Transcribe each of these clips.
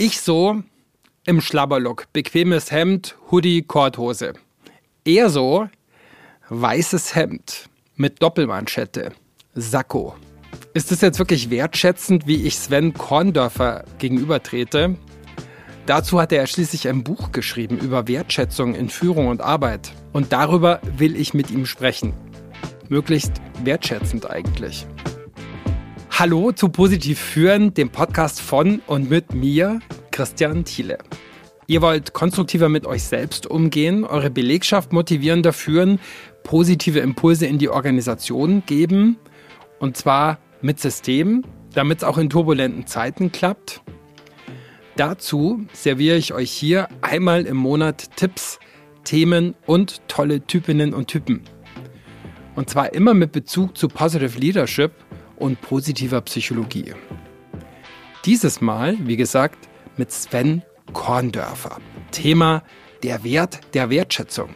Ich so im Schlabberlook, bequemes Hemd, Hoodie, Korthose. Er so weißes Hemd mit Doppelmanschette, Sakko. Ist es jetzt wirklich wertschätzend, wie ich Sven Korndörfer gegenübertrete? Dazu hat er schließlich ein Buch geschrieben über Wertschätzung in Führung und Arbeit. Und darüber will ich mit ihm sprechen. Möglichst wertschätzend eigentlich. Hallo zu Positiv Führen, dem Podcast von und mit mir, Christian Thiele. Ihr wollt konstruktiver mit euch selbst umgehen, eure Belegschaft motivierender führen, positive Impulse in die Organisation geben und zwar mit System, damit es auch in turbulenten Zeiten klappt. Dazu serviere ich euch hier einmal im Monat Tipps, Themen und tolle Typinnen und Typen. Und zwar immer mit Bezug zu Positive Leadership und positiver Psychologie. Dieses Mal, wie gesagt, mit Sven Korndörfer. Thema der Wert der Wertschätzung.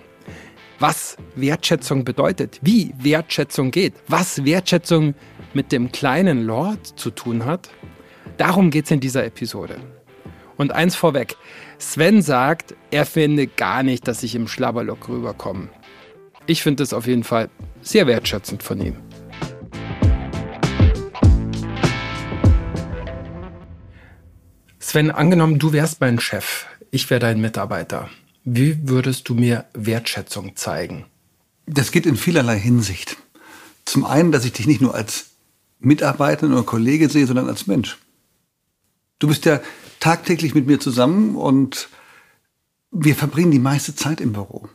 Was Wertschätzung bedeutet, wie Wertschätzung geht, was Wertschätzung mit dem kleinen Lord zu tun hat, darum geht es in dieser Episode. Und eins vorweg, Sven sagt, er finde gar nicht, dass ich im Schlabberlock rüberkomme. Ich finde es auf jeden Fall sehr wertschätzend von ihm. Sven, angenommen, du wärst mein Chef, ich wäre dein Mitarbeiter. Wie würdest du mir Wertschätzung zeigen? Das geht in vielerlei Hinsicht. Zum einen, dass ich dich nicht nur als Mitarbeiter oder Kollege sehe, sondern als Mensch. Du bist ja tagtäglich mit mir zusammen und wir verbringen die meiste Zeit im Büro.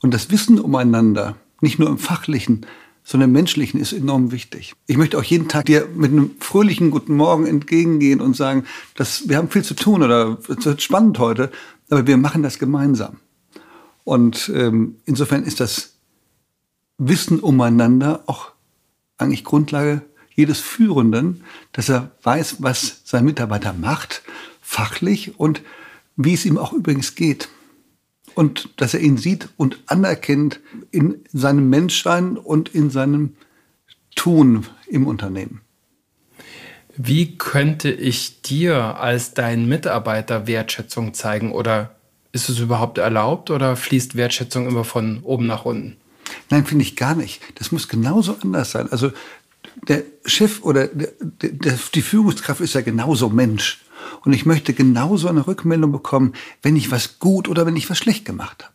Und das Wissen umeinander, nicht nur im fachlichen, sondern menschlichen ist enorm wichtig. Ich möchte auch jeden Tag dir mit einem fröhlichen Guten Morgen entgegengehen und sagen, dass wir haben viel zu tun oder es wird spannend heute, aber wir machen das gemeinsam. Und ähm, insofern ist das Wissen umeinander auch eigentlich Grundlage jedes Führenden, dass er weiß, was sein Mitarbeiter macht, fachlich und wie es ihm auch übrigens geht und dass er ihn sieht und anerkennt in seinem Menschsein und in seinem Tun im Unternehmen. Wie könnte ich dir als dein Mitarbeiter Wertschätzung zeigen oder ist es überhaupt erlaubt oder fließt Wertschätzung immer von oben nach unten? Nein, finde ich gar nicht. Das muss genauso anders sein. Also der Chef oder der, der, die Führungskraft ist ja genauso Mensch. Und ich möchte genauso eine Rückmeldung bekommen, wenn ich was gut oder wenn ich was schlecht gemacht habe.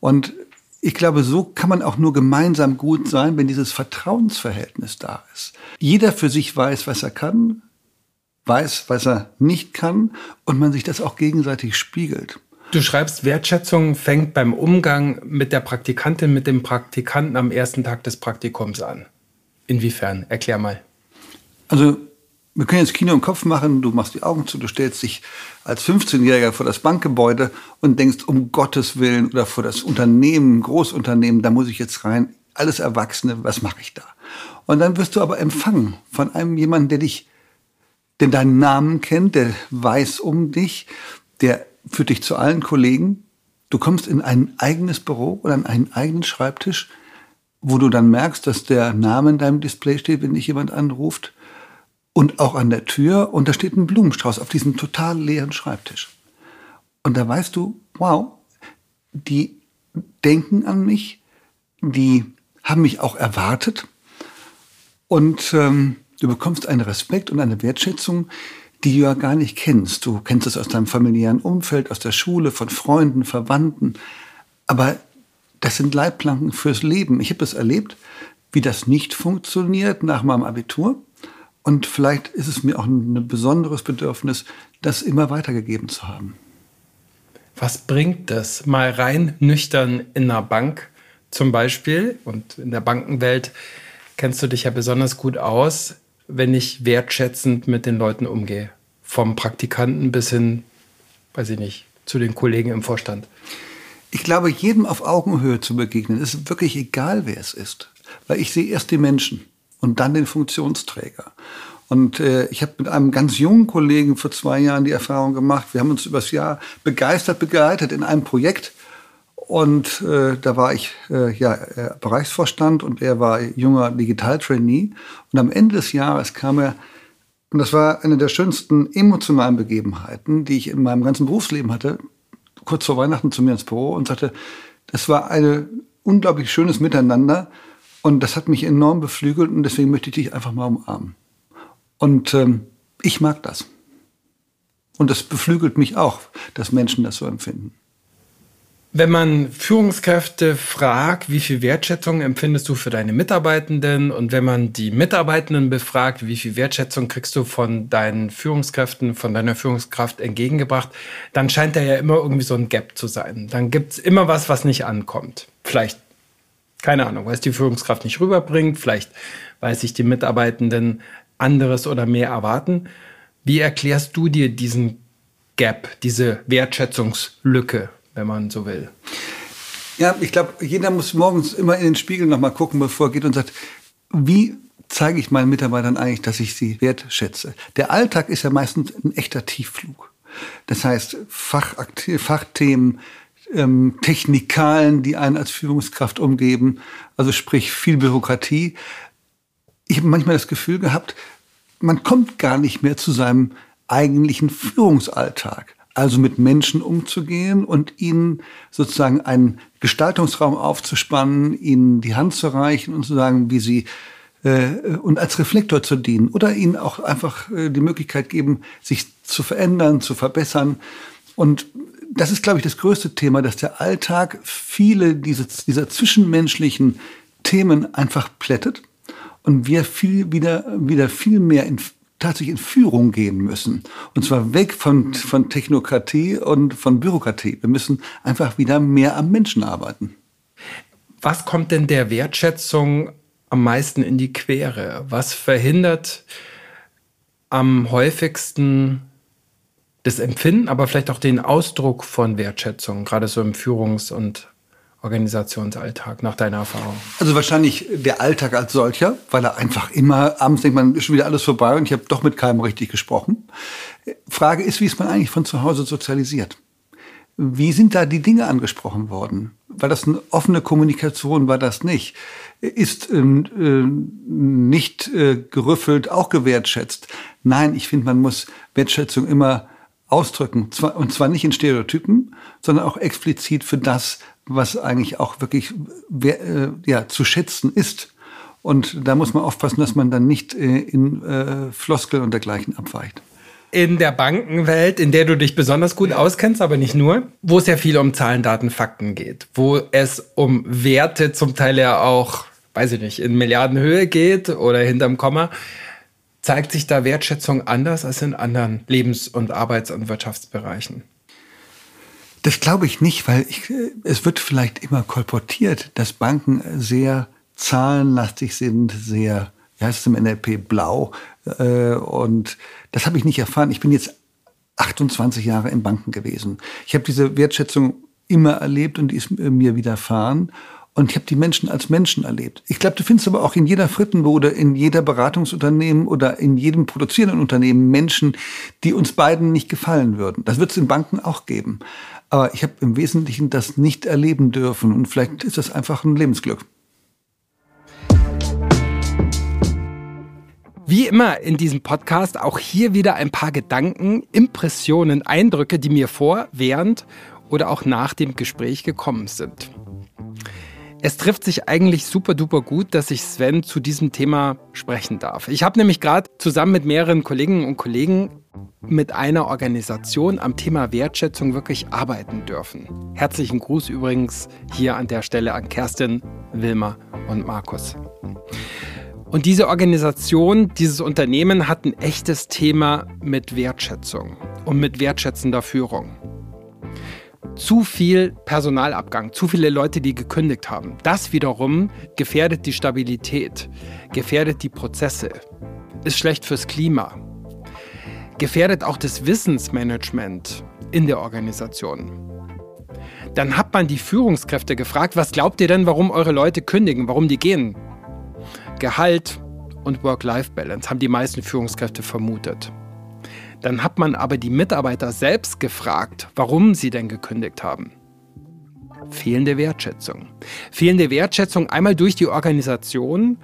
Und ich glaube, so kann man auch nur gemeinsam gut sein, wenn dieses Vertrauensverhältnis da ist. Jeder für sich weiß, was er kann, weiß, was er nicht kann und man sich das auch gegenseitig spiegelt. Du schreibst, Wertschätzung fängt beim Umgang mit der Praktikantin, mit dem Praktikanten am ersten Tag des Praktikums an. Inwiefern? Erklär mal. Also wir können jetzt Kino im Kopf machen, du machst die Augen zu, du stellst dich als 15-Jähriger vor das Bankgebäude und denkst, um Gottes Willen, oder vor das Unternehmen, Großunternehmen, da muss ich jetzt rein, alles Erwachsene, was mache ich da? Und dann wirst du aber empfangen von einem jemanden, der dich, der deinen Namen kennt, der weiß um dich, der führt dich zu allen Kollegen. Du kommst in ein eigenes Büro oder an einen eigenen Schreibtisch, wo du dann merkst, dass der Name in deinem Display steht, wenn dich jemand anruft und auch an der Tür und da steht ein Blumenstrauß auf diesem total leeren Schreibtisch. Und da weißt du, wow, die denken an mich, die haben mich auch erwartet und ähm, du bekommst einen Respekt und eine Wertschätzung, die du ja gar nicht kennst. Du kennst es aus deinem familiären Umfeld, aus der Schule, von Freunden, Verwandten. Aber das sind Leitplanken fürs Leben. Ich habe das erlebt, wie das nicht funktioniert nach meinem Abitur. Und vielleicht ist es mir auch ein besonderes Bedürfnis, das immer weitergegeben zu haben. Was bringt das? Mal rein nüchtern in einer Bank zum Beispiel und in der Bankenwelt kennst du dich ja besonders gut aus, wenn ich wertschätzend mit den Leuten umgehe. Vom Praktikanten bis hin, weiß ich nicht, zu den Kollegen im Vorstand. Ich glaube, jedem auf Augenhöhe zu begegnen, ist wirklich egal, wer es ist. Weil ich sehe erst die Menschen und dann den Funktionsträger. Und äh, ich habe mit einem ganz jungen Kollegen vor zwei Jahren die Erfahrung gemacht. Wir haben uns übers Jahr begeistert begleitet in einem Projekt. Und äh, da war ich äh, ja, äh, Bereichsvorstand und er war junger Digital-Trainee. Und am Ende des Jahres kam er Und das war eine der schönsten emotionalen Begebenheiten, die ich in meinem ganzen Berufsleben hatte. Kurz vor Weihnachten zu mir ins Büro und sagte, das war ein unglaublich schönes Miteinander und das hat mich enorm beflügelt und deswegen möchte ich dich einfach mal umarmen. Und ähm, ich mag das. Und das beflügelt mich auch, dass Menschen das so empfinden. Wenn man Führungskräfte fragt, wie viel Wertschätzung empfindest du für deine Mitarbeitenden und wenn man die Mitarbeitenden befragt, wie viel Wertschätzung kriegst du von deinen Führungskräften, von deiner Führungskraft entgegengebracht, dann scheint da ja immer irgendwie so ein Gap zu sein. Dann gibt es immer was, was nicht ankommt. Vielleicht, keine Ahnung, weil es die Führungskraft nicht rüberbringt, vielleicht weil sich die Mitarbeitenden anderes oder mehr erwarten. Wie erklärst du dir diesen Gap, diese Wertschätzungslücke? wenn man so will. Ja, ich glaube, jeder muss morgens immer in den Spiegel nochmal gucken, bevor er geht und sagt, wie zeige ich meinen Mitarbeitern eigentlich, dass ich sie wertschätze? Der Alltag ist ja meistens ein echter Tiefflug. Das heißt, Fachthemen, ähm, Technikalen, die einen als Führungskraft umgeben, also sprich viel Bürokratie. Ich habe manchmal das Gefühl gehabt, man kommt gar nicht mehr zu seinem eigentlichen Führungsalltag also mit Menschen umzugehen und ihnen sozusagen einen Gestaltungsraum aufzuspannen, ihnen die Hand zu reichen und zu sagen, wie sie äh, und als Reflektor zu dienen oder ihnen auch einfach äh, die Möglichkeit geben, sich zu verändern, zu verbessern. Und das ist, glaube ich, das größte Thema, dass der Alltag viele diese, dieser zwischenmenschlichen Themen einfach plättet und wir viel wieder, wieder viel mehr in tatsächlich in Führung gehen müssen. Und zwar weg von, von Technokratie und von Bürokratie. Wir müssen einfach wieder mehr am Menschen arbeiten. Was kommt denn der Wertschätzung am meisten in die Quere? Was verhindert am häufigsten das Empfinden, aber vielleicht auch den Ausdruck von Wertschätzung, gerade so im Führungs- und Organisationsalltag nach deiner Erfahrung? Also wahrscheinlich der Alltag als solcher, weil er einfach immer abends denkt man, ist schon wieder alles vorbei und ich habe doch mit keinem richtig gesprochen. Frage ist, wie ist man eigentlich von zu Hause sozialisiert? Wie sind da die Dinge angesprochen worden? War das eine offene Kommunikation? War das nicht? Ist äh, nicht äh, gerüffelt auch gewertschätzt? Nein, ich finde, man muss Wertschätzung immer ausdrücken. Und zwar nicht in Stereotypen, sondern auch explizit für das, was eigentlich auch wirklich äh, ja, zu schätzen ist. Und da muss man aufpassen, dass man dann nicht äh, in äh, Floskeln und dergleichen abweicht. In der Bankenwelt, in der du dich besonders gut auskennst, aber nicht nur, wo es ja viel um Zahlen, Daten, Fakten geht, wo es um Werte zum Teil ja auch, weiß ich nicht, in Milliardenhöhe geht oder hinterm Komma, zeigt sich da Wertschätzung anders als in anderen Lebens- und Arbeits- und Wirtschaftsbereichen? Das glaube ich nicht, weil ich, äh, es wird vielleicht immer kolportiert, dass Banken sehr zahlenlastig sind, sehr, wie heißt es im NLP, blau. Äh, und das habe ich nicht erfahren. Ich bin jetzt 28 Jahre in Banken gewesen. Ich habe diese Wertschätzung immer erlebt und die ist mir widerfahren. Und ich habe die Menschen als Menschen erlebt. Ich glaube, du findest aber auch in jeder Frittenbude, in jeder Beratungsunternehmen oder in jedem produzierenden Unternehmen Menschen, die uns beiden nicht gefallen würden. Das wird es in Banken auch geben. Aber ich habe im Wesentlichen das nicht erleben dürfen. Und vielleicht ist das einfach ein Lebensglück. Wie immer in diesem Podcast auch hier wieder ein paar Gedanken, Impressionen, Eindrücke, die mir vor, während oder auch nach dem Gespräch gekommen sind. Es trifft sich eigentlich super duper gut, dass ich Sven zu diesem Thema sprechen darf. Ich habe nämlich gerade zusammen mit mehreren Kolleginnen und Kollegen mit einer Organisation am Thema Wertschätzung wirklich arbeiten dürfen. Herzlichen Gruß übrigens hier an der Stelle an Kerstin, Wilma und Markus. Und diese Organisation, dieses Unternehmen hat ein echtes Thema mit Wertschätzung und mit wertschätzender Führung zu viel Personalabgang, zu viele Leute, die gekündigt haben. Das wiederum gefährdet die Stabilität, gefährdet die Prozesse, ist schlecht fürs Klima, gefährdet auch das Wissensmanagement in der Organisation. Dann hat man die Führungskräfte gefragt, was glaubt ihr denn, warum eure Leute kündigen, warum die gehen? Gehalt und Work-Life-Balance haben die meisten Führungskräfte vermutet. Dann hat man aber die Mitarbeiter selbst gefragt, warum sie denn gekündigt haben. Fehlende Wertschätzung. Fehlende Wertschätzung einmal durch die Organisation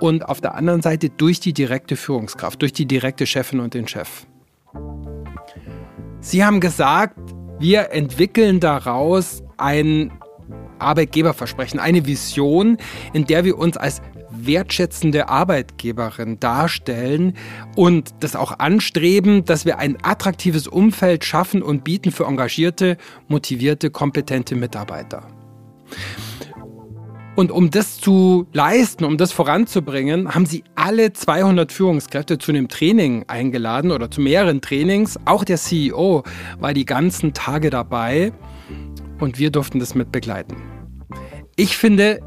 und auf der anderen Seite durch die direkte Führungskraft, durch die direkte Chefin und den Chef. Sie haben gesagt, wir entwickeln daraus ein Arbeitgeberversprechen, eine Vision, in der wir uns als wertschätzende Arbeitgeberin darstellen und das auch anstreben, dass wir ein attraktives Umfeld schaffen und bieten für engagierte, motivierte, kompetente Mitarbeiter. Und um das zu leisten, um das voranzubringen, haben sie alle 200 Führungskräfte zu einem Training eingeladen oder zu mehreren Trainings. Auch der CEO war die ganzen Tage dabei und wir durften das mit begleiten. Ich finde,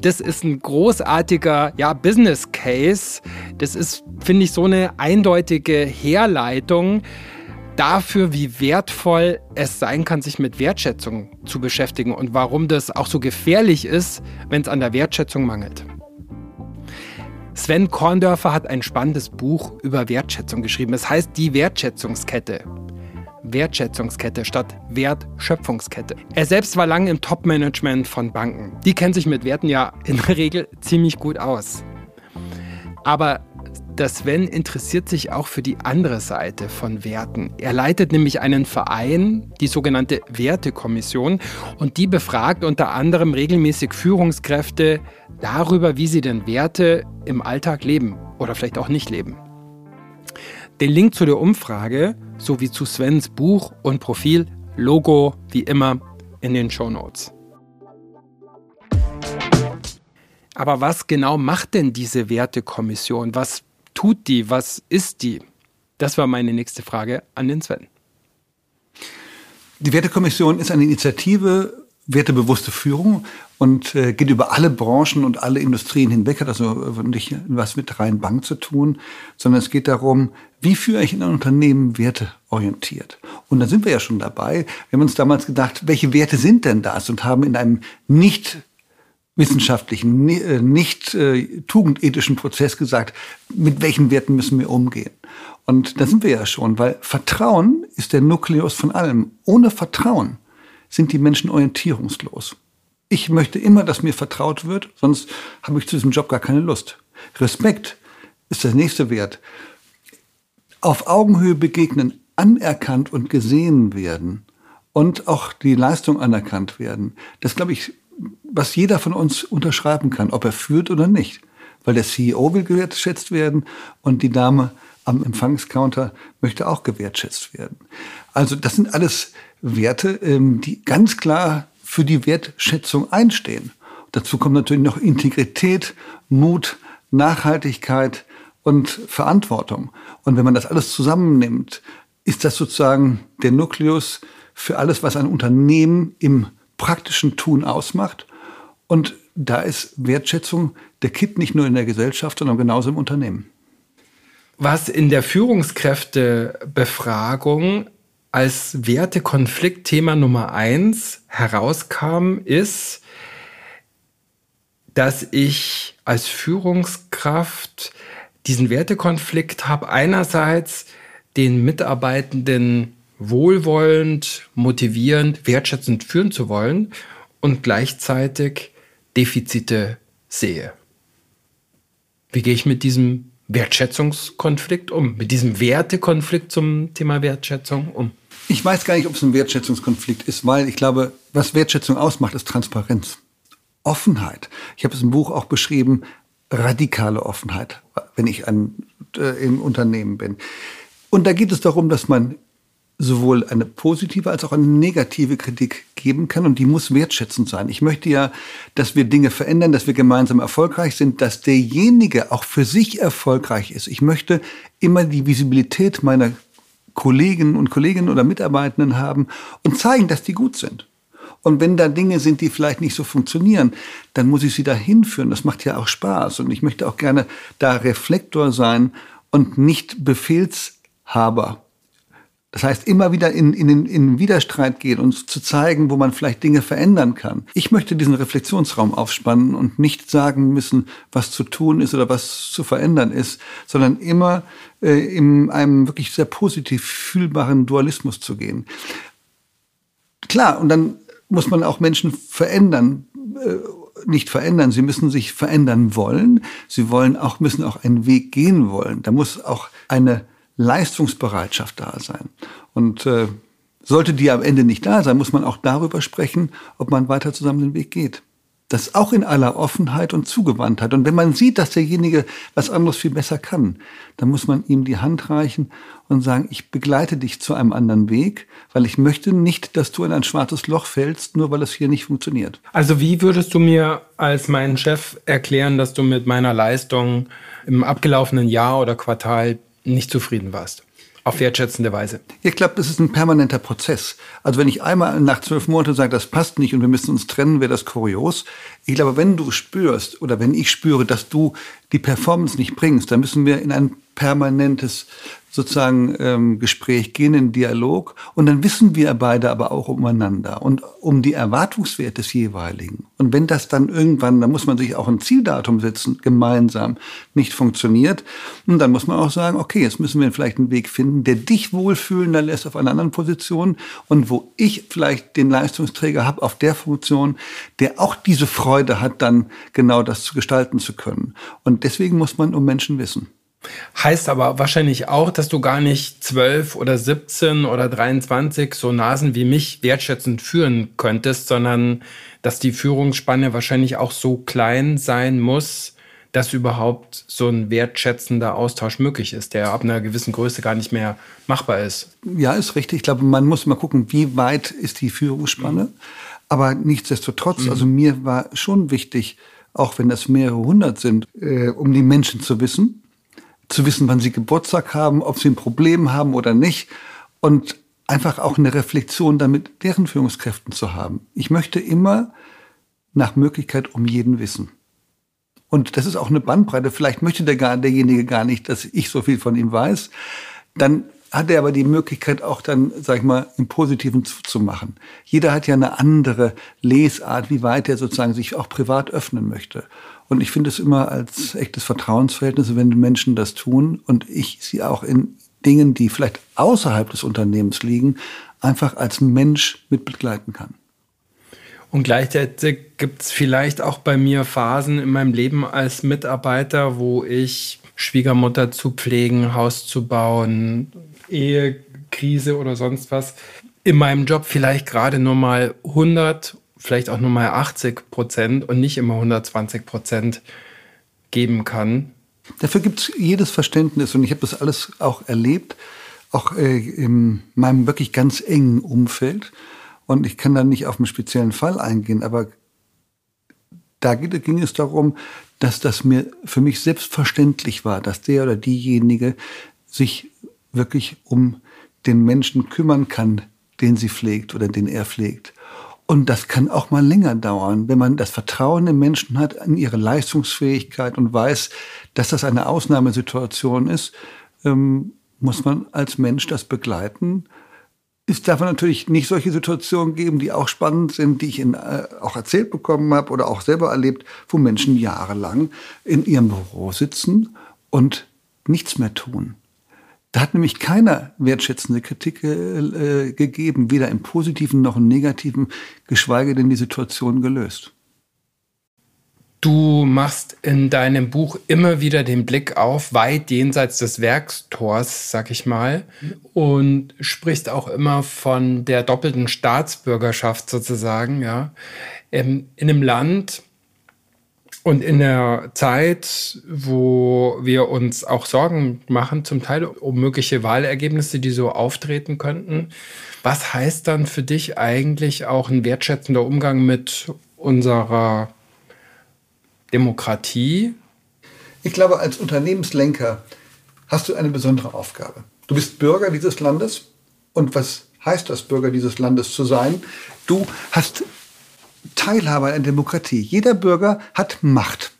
das ist ein großartiger ja, Business Case. Das ist, finde ich, so eine eindeutige Herleitung dafür, wie wertvoll es sein kann, sich mit Wertschätzung zu beschäftigen und warum das auch so gefährlich ist, wenn es an der Wertschätzung mangelt. Sven Korndörfer hat ein spannendes Buch über Wertschätzung geschrieben. Es heißt Die Wertschätzungskette. Wertschätzungskette statt Wertschöpfungskette. Er selbst war lange im Top-Management von Banken. Die kennen sich mit Werten ja in der Regel ziemlich gut aus. Aber der Sven interessiert sich auch für die andere Seite von Werten. Er leitet nämlich einen Verein, die sogenannte Wertekommission, und die befragt unter anderem regelmäßig Führungskräfte darüber, wie sie denn Werte im Alltag leben oder vielleicht auch nicht leben. Den Link zu der Umfrage sowie zu Svens Buch und Profil, Logo wie immer in den Show Notes. Aber was genau macht denn diese Wertekommission? Was tut die? Was ist die? Das war meine nächste Frage an den Sven. Die Wertekommission ist eine Initiative wertebewusste Führung und äh, geht über alle Branchen und alle Industrien hinweg, hat also nicht was mit rein Bank zu tun, sondern es geht darum, wie führe ich in einem Unternehmen werteorientiert? Und da sind wir ja schon dabei. Wir haben uns damals gedacht, welche Werte sind denn das? Und haben in einem nicht wissenschaftlichen, äh, nicht äh, tugendethischen Prozess gesagt, mit welchen Werten müssen wir umgehen. Und da sind wir ja schon, weil Vertrauen ist der Nukleus von allem. Ohne Vertrauen sind die Menschen orientierungslos. Ich möchte immer, dass mir vertraut wird, sonst habe ich zu diesem Job gar keine Lust. Respekt ist der nächste Wert. Auf Augenhöhe begegnen, anerkannt und gesehen werden und auch die Leistung anerkannt werden. Das glaube ich, was jeder von uns unterschreiben kann, ob er führt oder nicht. Weil der CEO will gewertschätzt werden und die Dame am Empfangscounter möchte auch gewertschätzt werden. Also das sind alles Werte, ähm, die ganz klar für die Wertschätzung einstehen. Dazu kommt natürlich noch Integrität, Mut, Nachhaltigkeit und Verantwortung. Und wenn man das alles zusammennimmt, ist das sozusagen der Nukleus für alles, was ein Unternehmen im praktischen Tun ausmacht. Und da ist Wertschätzung der Kit nicht nur in der Gesellschaft, sondern genauso im Unternehmen. Was in der Führungskräftebefragung als Wertekonfliktthema Nummer eins herauskam, ist, dass ich als Führungskraft diesen Wertekonflikt habe. Einerseits den Mitarbeitenden wohlwollend, motivierend, wertschätzend führen zu wollen und gleichzeitig Defizite sehe. Wie gehe ich mit diesem Wertschätzungskonflikt um, mit diesem Wertekonflikt zum Thema Wertschätzung um? Ich weiß gar nicht, ob es ein Wertschätzungskonflikt ist, weil ich glaube, was Wertschätzung ausmacht, ist Transparenz. Offenheit. Ich habe es im Buch auch beschrieben, radikale Offenheit, wenn ich ein, äh, im Unternehmen bin. Und da geht es darum, dass man sowohl eine positive als auch eine negative Kritik geben kann und die muss wertschätzend sein. Ich möchte ja, dass wir Dinge verändern, dass wir gemeinsam erfolgreich sind, dass derjenige auch für sich erfolgreich ist. Ich möchte immer die Visibilität meiner Kollegen und Kolleginnen oder Mitarbeitenden haben und zeigen, dass die gut sind. Und wenn da Dinge sind, die vielleicht nicht so funktionieren, dann muss ich sie dahin führen. Das macht ja auch Spaß. Und ich möchte auch gerne da Reflektor sein und nicht Befehlshaber. Das heißt, immer wieder in, in, in, in Widerstreit gehen und zu zeigen, wo man vielleicht Dinge verändern kann. Ich möchte diesen Reflexionsraum aufspannen und nicht sagen müssen, was zu tun ist oder was zu verändern ist, sondern immer äh, in einem wirklich sehr positiv fühlbaren Dualismus zu gehen. Klar, und dann muss man auch Menschen verändern. Äh, nicht verändern, sie müssen sich verändern wollen. Sie wollen auch, müssen auch einen Weg gehen wollen. Da muss auch eine Leistungsbereitschaft da sein. Und äh, sollte die am Ende nicht da sein, muss man auch darüber sprechen, ob man weiter zusammen den Weg geht. Das auch in aller Offenheit und Zugewandtheit. Und wenn man sieht, dass derjenige was anderes viel besser kann, dann muss man ihm die Hand reichen und sagen, ich begleite dich zu einem anderen Weg, weil ich möchte nicht, dass du in ein schwarzes Loch fällst, nur weil es hier nicht funktioniert. Also wie würdest du mir als mein Chef erklären, dass du mit meiner Leistung im abgelaufenen Jahr oder Quartal nicht zufrieden warst? Auf wertschätzende Weise. Ich glaube, das ist ein permanenter Prozess. Also wenn ich einmal nach zwölf Monaten sage, das passt nicht und wir müssen uns trennen, wäre das kurios. Ich glaube, wenn du spürst oder wenn ich spüre, dass du die Performance nicht bringst, dann müssen wir in ein permanentes sozusagen ähm, Gespräch gehen, in Dialog. Und dann wissen wir beide aber auch umeinander und um die Erwartungswerte des jeweiligen. Und wenn das dann irgendwann, da muss man sich auch ein Zieldatum setzen, gemeinsam nicht funktioniert. Und dann muss man auch sagen, okay, jetzt müssen wir vielleicht einen Weg finden, der dich wohlfühlender lässt auf einer anderen Position und wo ich vielleicht den Leistungsträger habe auf der Funktion, der auch diese Freude hat, dann genau das zu gestalten zu können. Und deswegen muss man um Menschen wissen. Heißt aber wahrscheinlich auch, dass du gar nicht 12 oder 17 oder 23 so Nasen wie mich wertschätzend führen könntest, sondern dass die Führungsspanne wahrscheinlich auch so klein sein muss, dass überhaupt so ein wertschätzender Austausch möglich ist, der ab einer gewissen Größe gar nicht mehr machbar ist. Ja, ist richtig. Ich glaube, man muss mal gucken, wie weit ist die Führungsspanne. Mhm. Aber nichtsdestotrotz, mhm. also mir war schon wichtig, auch wenn das mehrere hundert sind, äh, um die Menschen zu wissen zu wissen, wann sie Geburtstag haben, ob sie ein Problem haben oder nicht und einfach auch eine Reflexion damit deren Führungskräften zu haben. Ich möchte immer nach Möglichkeit um jeden wissen. Und das ist auch eine Bandbreite. Vielleicht möchte der gar, derjenige gar nicht, dass ich so viel von ihm weiß. Dann hat er aber die Möglichkeit auch dann, sag ich mal, im Positiven zuzumachen. Jeder hat ja eine andere Lesart, wie weit er sozusagen sich auch privat öffnen möchte. Und ich finde es immer als echtes Vertrauensverhältnis, wenn Menschen das tun und ich sie auch in Dingen, die vielleicht außerhalb des Unternehmens liegen, einfach als Mensch mit begleiten kann. Und gleichzeitig gibt es vielleicht auch bei mir Phasen in meinem Leben als Mitarbeiter, wo ich Schwiegermutter zu pflegen, Haus zu bauen, Ehekrise oder sonst was, in meinem Job vielleicht gerade nur mal 100 vielleicht auch nur mal 80 Prozent und nicht immer 120 Prozent geben kann. Dafür gibt es jedes Verständnis und ich habe das alles auch erlebt, auch äh, in meinem wirklich ganz engen Umfeld. Und ich kann da nicht auf einen speziellen Fall eingehen, aber da ging es darum, dass das mir für mich selbstverständlich war, dass der oder diejenige sich wirklich um den Menschen kümmern kann, den sie pflegt oder den er pflegt. Und das kann auch mal länger dauern, wenn man das Vertrauen im Menschen hat, an ihre Leistungsfähigkeit und weiß, dass das eine Ausnahmesituation ist, ähm, muss man als Mensch das begleiten. Es darf natürlich nicht solche Situationen geben, die auch spannend sind, die ich in, äh, auch erzählt bekommen habe oder auch selber erlebt, wo Menschen jahrelang in ihrem Büro sitzen und nichts mehr tun. Da hat nämlich keiner wertschätzende Kritik äh, gegeben, weder im positiven noch im negativen, geschweige denn die Situation gelöst. Du machst in deinem Buch immer wieder den Blick auf weit jenseits des Werkstors, sag ich mal, und sprichst auch immer von der doppelten Staatsbürgerschaft sozusagen, ja. Ähm, in einem Land, und in der Zeit, wo wir uns auch Sorgen machen, zum Teil um mögliche Wahlergebnisse, die so auftreten könnten, was heißt dann für dich eigentlich auch ein wertschätzender Umgang mit unserer Demokratie? Ich glaube, als Unternehmenslenker hast du eine besondere Aufgabe. Du bist Bürger dieses Landes und was heißt das, Bürger dieses Landes zu sein? Du hast Teilhabe an der Demokratie. Jeder Bürger hat Macht.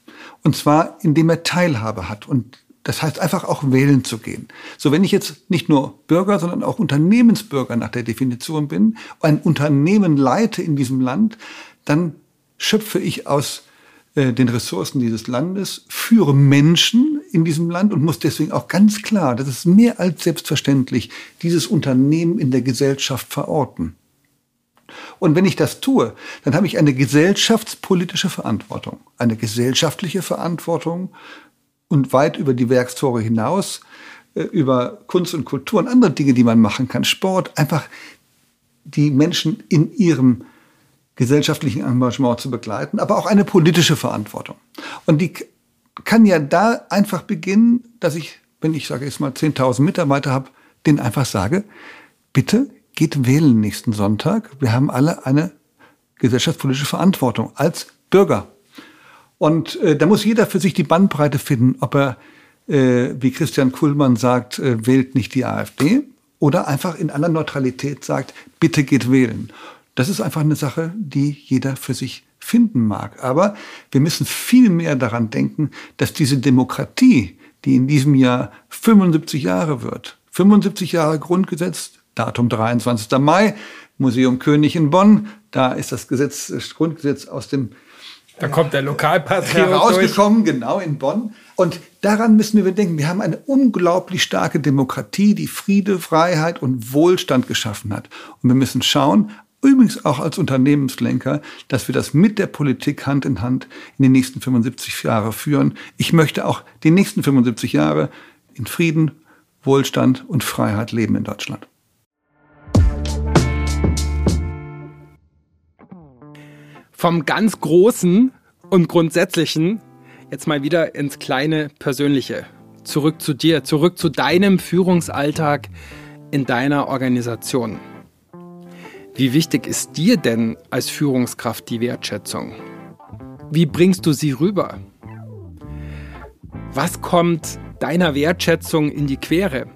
Und zwar, indem er Teilhabe hat. Und das heißt einfach auch wählen zu gehen. So, wenn ich jetzt nicht nur Bürger, sondern auch Unternehmensbürger nach der Definition bin, ein Unternehmen leite in diesem Land, dann schöpfe ich aus äh, den Ressourcen dieses Landes, führe Menschen in diesem Land und muss deswegen auch ganz klar, das ist mehr als selbstverständlich, dieses Unternehmen in der Gesellschaft verorten. Und wenn ich das tue, dann habe ich eine gesellschaftspolitische Verantwortung, eine gesellschaftliche Verantwortung und weit über die Werkstore hinaus, äh, über Kunst und Kultur und andere Dinge, die man machen kann, Sport, einfach die Menschen in ihrem gesellschaftlichen Engagement zu begleiten, aber auch eine politische Verantwortung. Und die kann ja da einfach beginnen, dass ich, wenn ich sage jetzt mal 10.000 Mitarbeiter habe, denen einfach sage, bitte geht wählen nächsten Sonntag. Wir haben alle eine gesellschaftspolitische Verantwortung als Bürger. Und äh, da muss jeder für sich die Bandbreite finden, ob er, äh, wie Christian Kuhlmann sagt, äh, wählt nicht die AfD oder einfach in aller Neutralität sagt, bitte geht wählen. Das ist einfach eine Sache, die jeder für sich finden mag. Aber wir müssen viel mehr daran denken, dass diese Demokratie, die in diesem Jahr 75 Jahre wird, 75 Jahre Grundgesetz, Datum 23. Mai, Museum König in Bonn, da ist das Gesetz, das Grundgesetz aus dem da kommt der Lokalpatriot herausgekommen, durch. genau in Bonn. Und daran müssen wir denken. Wir haben eine unglaublich starke Demokratie, die Friede, Freiheit und Wohlstand geschaffen hat. Und wir müssen schauen, übrigens auch als Unternehmenslenker, dass wir das mit der Politik Hand in Hand in den nächsten 75 Jahre führen. Ich möchte auch die nächsten 75 Jahre in Frieden, Wohlstand und Freiheit leben in Deutschland. Vom ganz Großen und Grundsätzlichen jetzt mal wieder ins kleine Persönliche. Zurück zu dir, zurück zu deinem Führungsalltag in deiner Organisation. Wie wichtig ist dir denn als Führungskraft die Wertschätzung? Wie bringst du sie rüber? Was kommt deiner Wertschätzung in die Quere?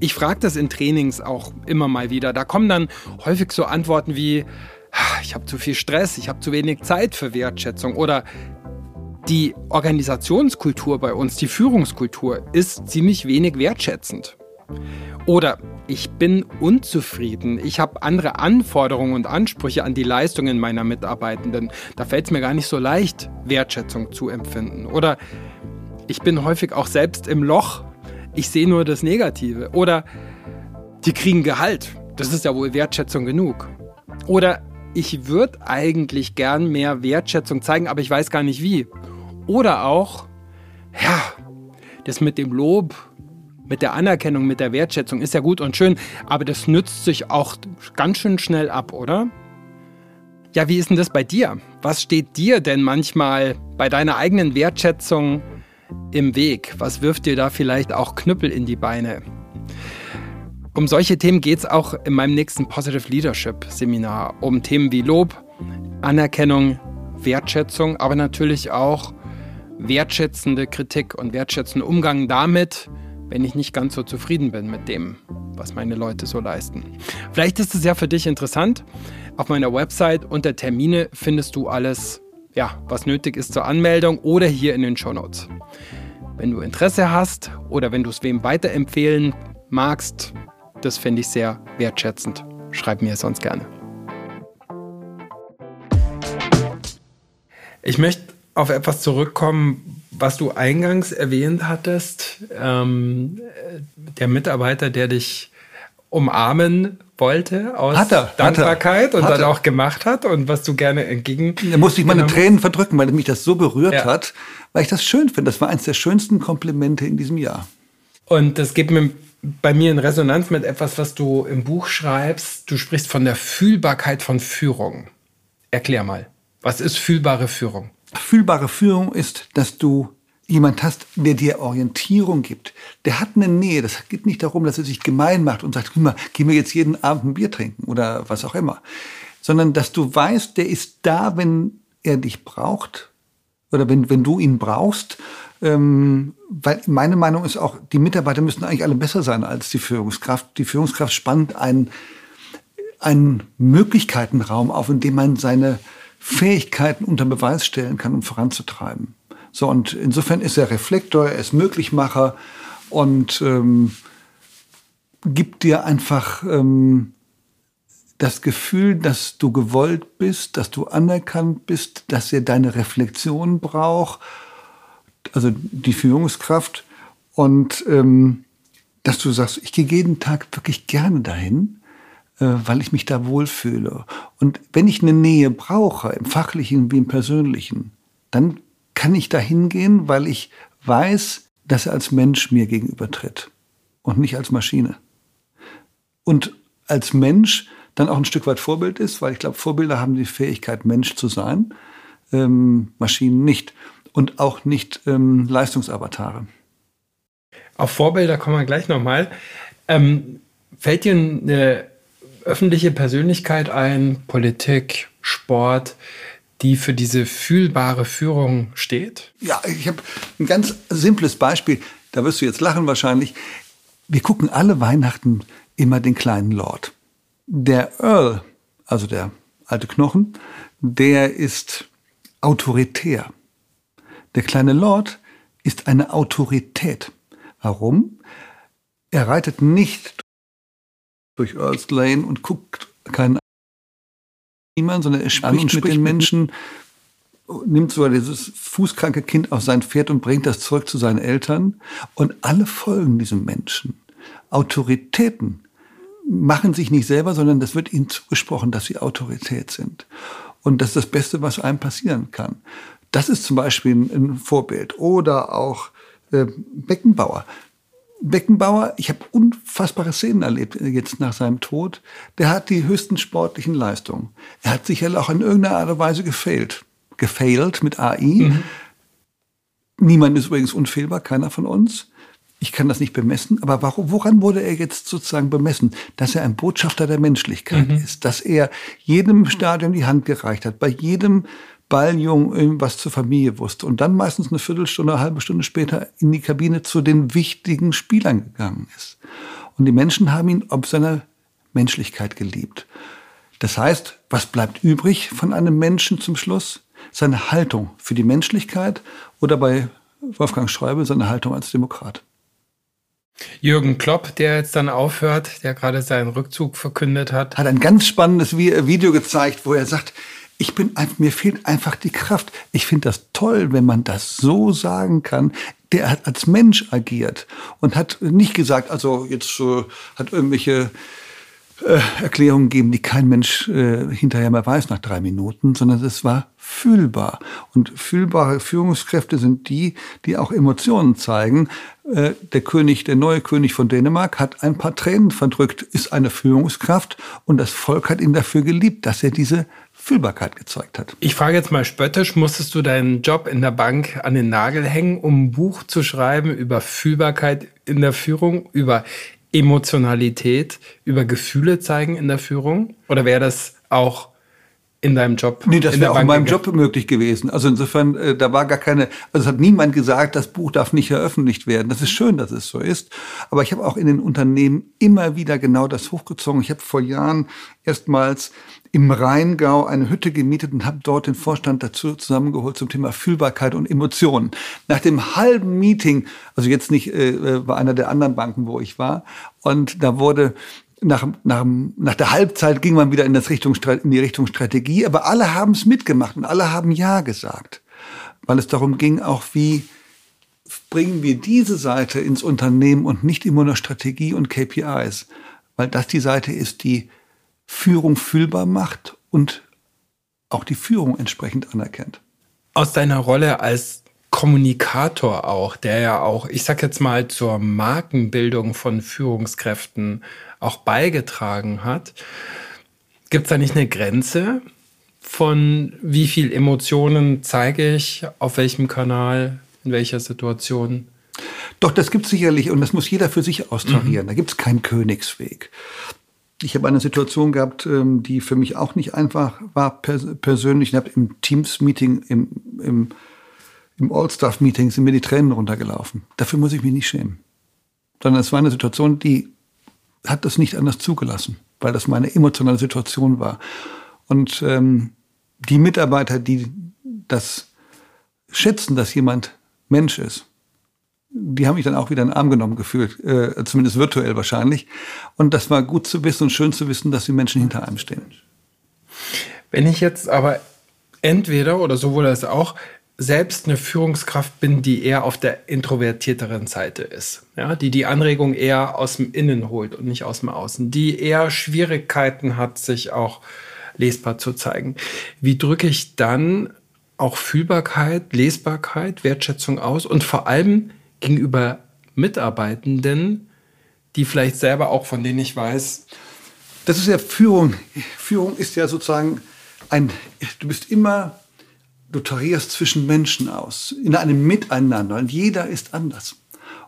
Ich frage das in Trainings auch immer mal wieder. Da kommen dann häufig so Antworten wie, ich habe zu viel Stress, ich habe zu wenig Zeit für Wertschätzung oder die Organisationskultur bei uns, die Führungskultur ist ziemlich wenig wertschätzend. Oder ich bin unzufrieden, ich habe andere Anforderungen und Ansprüche an die Leistungen meiner Mitarbeitenden. Da fällt es mir gar nicht so leicht, Wertschätzung zu empfinden. Oder ich bin häufig auch selbst im Loch, ich sehe nur das Negative. Oder die kriegen Gehalt, das ist ja wohl Wertschätzung genug. Oder ich würde eigentlich gern mehr Wertschätzung zeigen, aber ich weiß gar nicht wie. Oder auch, ja, das mit dem Lob mit der Anerkennung, mit der Wertschätzung ist ja gut und schön, aber das nützt sich auch ganz schön schnell ab, oder? Ja, wie ist denn das bei dir? Was steht dir denn manchmal bei deiner eigenen Wertschätzung im Weg? Was wirft dir da vielleicht auch Knüppel in die Beine? Um solche Themen geht es auch in meinem nächsten Positive Leadership Seminar. Um Themen wie Lob, Anerkennung, Wertschätzung, aber natürlich auch wertschätzende Kritik und wertschätzender Umgang damit, wenn ich nicht ganz so zufrieden bin mit dem, was meine Leute so leisten. Vielleicht ist es ja für dich interessant. Auf meiner Website unter Termine findest du alles, ja, was nötig ist zur Anmeldung oder hier in den Show Notes. Wenn du Interesse hast oder wenn du es wem weiterempfehlen magst, das fände ich sehr wertschätzend. Schreib mir sonst gerne. Ich möchte auf etwas zurückkommen, was du eingangs erwähnt hattest, ähm, der Mitarbeiter, der dich umarmen wollte aus hat er, Dankbarkeit hat er, und hat dann er. auch gemacht hat und was du gerne entgegen. Da musste ich meine genommen- Tränen verdrücken, weil mich das so berührt Ja. hat, weil ich das schön finde. Das war eines der schönsten Komplimente in diesem Jahr. Und das geht mir bei mir in Resonanz mit etwas, was du im Buch schreibst. Du sprichst von der Fühlbarkeit von Führung. Erklär mal, was ist fühlbare Führung? Fühlbare Führung ist, dass du jemand hast, der dir Orientierung gibt. Der hat eine Nähe. Das geht nicht darum, dass er sich gemein macht und sagt, mal, gehen wir jetzt jeden Abend ein Bier trinken oder was auch immer. Sondern, dass du weißt, der ist da, wenn er dich braucht oder wenn, wenn du ihn brauchst. Ähm, weil meine Meinung ist auch, die Mitarbeiter müssen eigentlich alle besser sein als die Führungskraft. Die Führungskraft spannt einen, einen Möglichkeitenraum auf, in dem man seine Fähigkeiten unter Beweis stellen kann, um voranzutreiben. So, und insofern ist er Reflektor, er ist Möglichmacher und ähm, gibt dir einfach ähm, das Gefühl, dass du gewollt bist, dass du anerkannt bist, dass er deine Reflexion braucht, also die Führungskraft und ähm, dass du sagst, ich gehe jeden Tag wirklich gerne dahin, äh, weil ich mich da wohlfühle. Und wenn ich eine Nähe brauche, im fachlichen wie im persönlichen, dann kann ich da hingehen, weil ich weiß, dass er als Mensch mir gegenübertritt und nicht als Maschine. Und als Mensch dann auch ein Stück weit Vorbild ist, weil ich glaube, Vorbilder haben die Fähigkeit, Mensch zu sein, ähm, Maschinen nicht. Und auch nicht ähm, Leistungsavatare. Auf Vorbilder kommen wir gleich nochmal. Ähm, fällt dir eine öffentliche Persönlichkeit ein, Politik, Sport, die für diese fühlbare Führung steht? Ja, ich habe ein ganz simples Beispiel. Da wirst du jetzt lachen wahrscheinlich. Wir gucken alle Weihnachten immer den kleinen Lord. Der Earl, also der alte Knochen, der ist autoritär. Der kleine Lord ist eine Autorität. Warum? Er reitet nicht durch Earls Lane und guckt keinen niemand, sondern er spricht mit den Menschen, nimmt sogar dieses fußkranke Kind auf sein Pferd und bringt das zurück zu seinen Eltern. Und alle folgen diesem Menschen. Autoritäten machen sich nicht selber, sondern das wird ihnen zugesprochen, dass sie Autorität sind. Und das ist das Beste, was einem passieren kann. Das ist zum Beispiel ein Vorbild. Oder auch äh, Beckenbauer. Beckenbauer, ich habe unfassbare Szenen erlebt äh, jetzt nach seinem Tod. Der hat die höchsten sportlichen Leistungen. Er hat sicherlich auch in irgendeiner Art und Weise gefailt. Gefailt mit AI. Mhm. Niemand ist übrigens unfehlbar, keiner von uns. Ich kann das nicht bemessen, aber woran wurde er jetzt sozusagen bemessen? Dass er ein Botschafter der Menschlichkeit mhm. ist, dass er jedem Stadion die Hand gereicht hat, bei jedem Balljung irgendwas zur Familie wusste und dann meistens eine Viertelstunde, eine halbe Stunde später in die Kabine zu den wichtigen Spielern gegangen ist. Und die Menschen haben ihn ob seiner Menschlichkeit geliebt. Das heißt, was bleibt übrig von einem Menschen zum Schluss? Seine Haltung für die Menschlichkeit oder bei Wolfgang Schäuble seine Haltung als Demokrat. Jürgen Klopp, der jetzt dann aufhört, der gerade seinen Rückzug verkündet hat. Hat ein ganz spannendes Video gezeigt, wo er sagt, ich bin mir fehlt einfach die Kraft. Ich finde das toll, wenn man das so sagen kann. Der hat als Mensch agiert und hat nicht gesagt, also jetzt äh, hat irgendwelche äh, Erklärungen gegeben, die kein Mensch äh, hinterher mehr weiß nach drei Minuten, sondern es war fühlbar. Und fühlbare Führungskräfte sind die, die auch Emotionen zeigen. Äh, der König, der neue König von Dänemark hat ein paar Tränen verdrückt, ist eine Führungskraft und das Volk hat ihn dafür geliebt, dass er diese Fühlbarkeit gezeigt hat. Ich frage jetzt mal spöttisch, musstest du deinen Job in der Bank an den Nagel hängen, um ein Buch zu schreiben über Fühlbarkeit in der Führung, über Emotionalität, über Gefühle zeigen in der Führung? Oder wäre das auch in deinem Job? Nee, das wäre auch in meinem Job möglich gewesen. Also insofern, äh, da war gar keine, also es hat niemand gesagt, das Buch darf nicht veröffentlicht werden. Das ist schön, dass es so ist. Aber ich habe auch in den Unternehmen immer wieder genau das hochgezogen. Ich habe vor Jahren erstmals im Rheingau eine Hütte gemietet und habe dort den Vorstand dazu zusammengeholt zum Thema Fühlbarkeit und Emotionen. Nach dem halben Meeting, also jetzt nicht äh, äh bei einer der anderen Banken, wo ich war, und da wurde nach, nach, nach der Halbzeit ging man wieder in, das Richtung, in die Richtung Strategie, aber alle haben es mitgemacht und alle haben Ja gesagt, weil es darum ging, auch wie bringen wir diese Seite ins Unternehmen und nicht immer nur Strategie und KPIs, weil das die Seite ist, die Führung fühlbar macht und auch die Führung entsprechend anerkennt. Aus deiner Rolle als Kommunikator auch, der ja auch, ich sag jetzt mal, zur Markenbildung von Führungskräften auch beigetragen hat. Gibt es da nicht eine Grenze von wie viel Emotionen zeige ich, auf welchem Kanal, in welcher Situation? Doch, das gibt es sicherlich und das muss jeder für sich austarieren. Mhm. Da gibt es keinen Königsweg. Ich habe eine Situation gehabt, ähm, die für mich auch nicht einfach war persönlich. Ich habe im Teams-Meeting, im, im, im All-Staff-Meeting sind mir die Tränen runtergelaufen. Dafür muss ich mich nicht schämen. Sondern es war eine Situation, die hat das nicht anders zugelassen, weil das meine emotionale Situation war. Und ähm, die Mitarbeiter, die das schätzen, dass jemand Mensch ist, die haben mich dann auch wieder in den Arm genommen gefühlt, äh, zumindest virtuell wahrscheinlich. Und das war gut zu wissen und schön zu wissen, dass die Menschen hinter einem stehen. Wenn ich jetzt aber entweder oder so wurde es auch selbst eine Führungskraft bin, die eher auf der introvertierteren Seite ist, ja, die die Anregung eher aus dem Innen holt und nicht aus dem Außen, die eher Schwierigkeiten hat, sich auch lesbar zu zeigen. Wie drücke ich dann auch Fühlbarkeit, Lesbarkeit, Wertschätzung aus und vor allem gegenüber Mitarbeitenden, die vielleicht selber auch von denen ich weiß. Das ist ja Führung. Führung ist ja sozusagen ein, du bist immer, du tarierst zwischen Menschen aus, in einem Miteinander und jeder ist anders.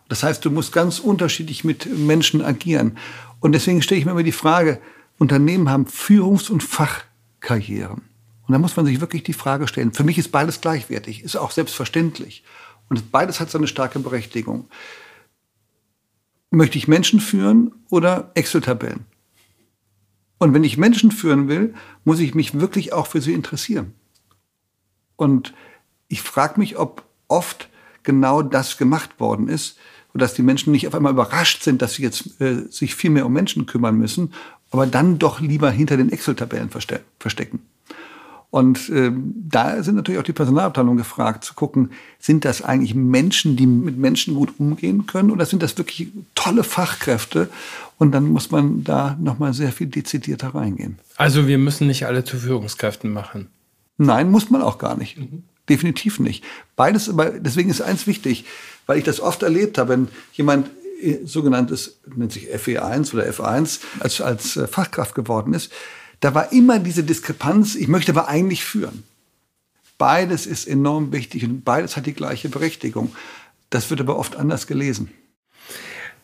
Das heißt, du musst ganz unterschiedlich mit Menschen agieren. Und deswegen stelle ich mir immer die Frage, Unternehmen haben Führungs- und Fachkarrieren. Und da muss man sich wirklich die Frage stellen. Für mich ist beides gleichwertig, ist auch selbstverständlich. Und beides hat seine starke Berechtigung. Möchte ich Menschen führen oder Excel-Tabellen? Und wenn ich Menschen führen will, muss ich mich wirklich auch für sie interessieren. Und ich frage mich, ob oft genau das gemacht worden ist und dass die Menschen nicht auf einmal überrascht sind, dass sie jetzt äh, sich viel mehr um Menschen kümmern müssen, aber dann doch lieber hinter den Excel-Tabellen verste verstecken. Und äh, da sind natürlich auch die Personalabteilungen gefragt, zu gucken, sind das eigentlich Menschen, die mit Menschen gut umgehen können oder sind das wirklich tolle Fachkräfte? Und dann muss man da nochmal sehr viel dezidierter reingehen. Also wir müssen nicht alle zu Führungskräften machen. Nein, muss man auch gar nicht. Mhm. Definitiv nicht. Beides, aber deswegen ist eins wichtig, weil ich das oft erlebt habe, wenn jemand äh, sogenanntes, nennt sich FE1 oder F1, als, als äh, Fachkraft geworden ist, da war immer diese Diskrepanz, ich möchte aber eigentlich führen. Beides ist enorm wichtig und beides hat die gleiche Berechtigung. Das wird aber oft anders gelesen.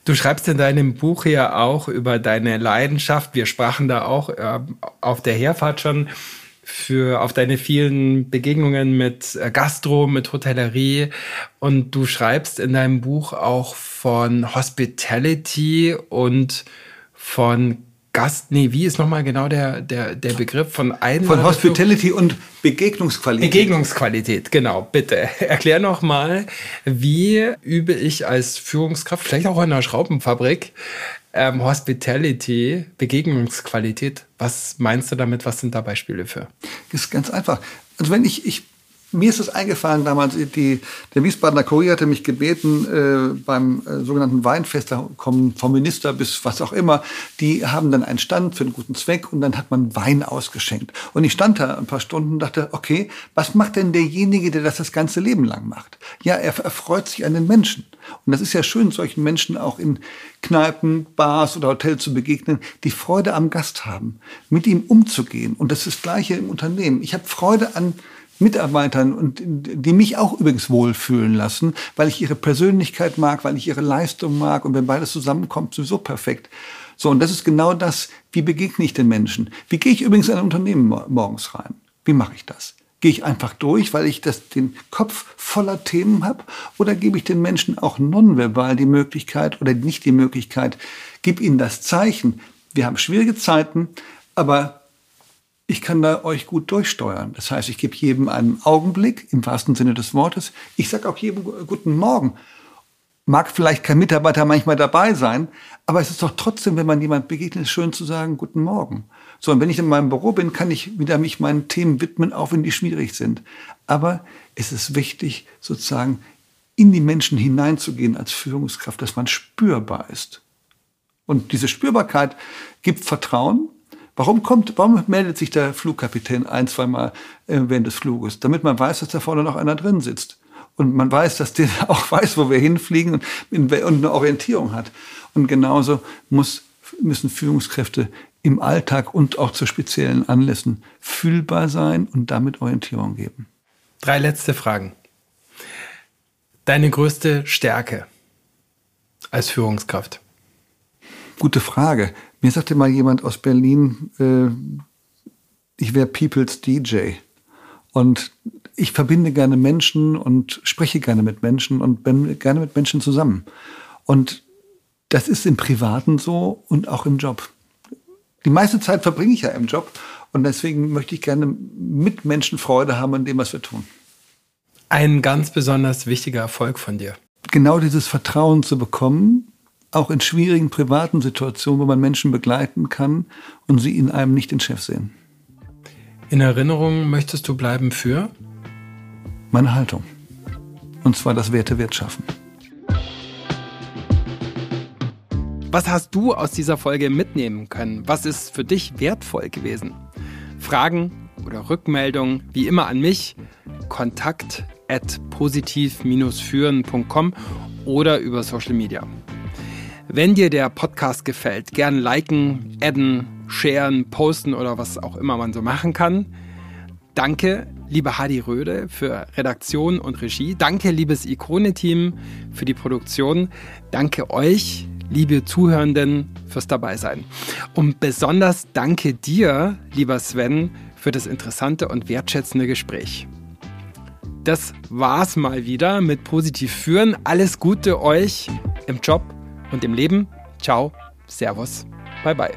Du schreibst in deinem Buch ja auch über deine Leidenschaft. Wir sprachen da auch äh, auf der Herfahrt schon für auf deine vielen Begegnungen mit äh, Gastro, mit Hotellerie und du schreibst in deinem Buch auch von Hospitality und von Gast, nee, wie ist nochmal genau der, der, der Begriff von Einladung? Von Hospitality und Begegnungsqualität. Begegnungsqualität, genau, bitte. Erklär nochmal, wie übe ich als Führungskraft, vielleicht auch in einer Schraubenfabrik, ähm, Hospitality, Begegnungsqualität. Was meinst du damit? Was sind da Beispiele für? Das ist ganz einfach. Also wenn ich, ich mir ist es eingefallen damals, die, der Wiesbadener Kurier hatte mich gebeten, äh, beim äh, sogenannten Weinfest, da kommen vom Minister bis was auch immer, die haben dann einen Stand für einen guten Zweck und dann hat man Wein ausgeschenkt. Und ich stand da ein paar Stunden und dachte, okay, was macht denn derjenige, der das das ganze Leben lang macht? Ja, er erfreut sich an den Menschen. Und das ist ja schön, solchen Menschen auch in Kneipen, Bars oder Hotels zu begegnen, die Freude am Gast haben, mit ihm umzugehen. Und das ist das Gleiche im Unternehmen. Ich habe Freude an Mitarbeitern und die mich auch übrigens wohlfühlen lassen, weil ich ihre Persönlichkeit mag, weil ich ihre Leistung mag und wenn beides zusammenkommt, sowieso perfekt. So, und das ist genau das, wie begegne ich den Menschen? Wie gehe ich übrigens in ein Unternehmen morgens rein? Wie mache ich das? Gehe ich einfach durch, weil ich das, den Kopf voller Themen habe? Oder gebe ich den Menschen auch nonverbal die Möglichkeit oder nicht die Möglichkeit, gib ihnen das Zeichen. Wir haben schwierige Zeiten, aber ich kann da euch gut durchsteuern. Das heißt, ich gebe jedem einen Augenblick im wahrsten Sinne des Wortes. Ich sage auch jedem guten Morgen. Mag vielleicht kein Mitarbeiter manchmal dabei sein, aber es ist doch trotzdem, wenn man jemand begegnet, schön zu sagen, guten Morgen. So, und wenn ich in meinem Büro bin, kann ich wieder mich meinen Themen widmen, auch wenn die schwierig sind. Aber es ist wichtig, sozusagen in die Menschen hineinzugehen als Führungskraft, dass man spürbar ist. Und diese Spürbarkeit gibt Vertrauen, Warum kommt, warum meldet sich der Flugkapitän ein, zweimal äh, während des Fluges? Damit man weiß, dass da vorne noch einer drin sitzt. Und man weiß, dass der auch weiß, wo wir hinfliegen und, und eine Orientierung hat. Und genauso muss, müssen Führungskräfte im Alltag und auch zu speziellen Anlässen fühlbar sein und damit Orientierung geben. Drei letzte Fragen. Deine größte Stärke als Führungskraft? Gute Frage. Mir sagte mal jemand aus Berlin, äh, ich wäre People's DJ. Und ich verbinde gerne Menschen und spreche gerne mit Menschen und bin gerne mit Menschen zusammen. Und das ist im Privaten so und auch im Job. Die meiste Zeit verbringe ich ja im Job und deswegen möchte ich gerne mit Menschen Freude haben an dem, was wir tun. Ein ganz besonders wichtiger Erfolg von dir. Genau dieses Vertrauen zu bekommen, auch in schwierigen privaten Situationen, wo man Menschen begleiten kann und sie in einem nicht den Chef sehen. In Erinnerung möchtest du bleiben für? Meine Haltung. Und zwar das Wertewert schaffen. Was hast du aus dieser Folge mitnehmen können? Was ist für dich wertvoll gewesen? Fragen oder Rückmeldungen wie immer an mich. Kontakt at positiv-führen.com oder über Social Media. Wenn dir der Podcast gefällt, gern liken, adden, sharen, posten oder was auch immer man so machen kann. Danke, liebe Hadi Röde, für Redaktion und Regie. Danke, liebes Ikone-Team, für die Produktion. Danke euch, liebe Zuhörenden, fürs Dabeisein. Und besonders danke dir, lieber Sven, für das interessante und wertschätzende Gespräch. Das war's mal wieder mit Positiv führen. Alles Gute euch im Job und im Leben, ciao, servus, bye bye.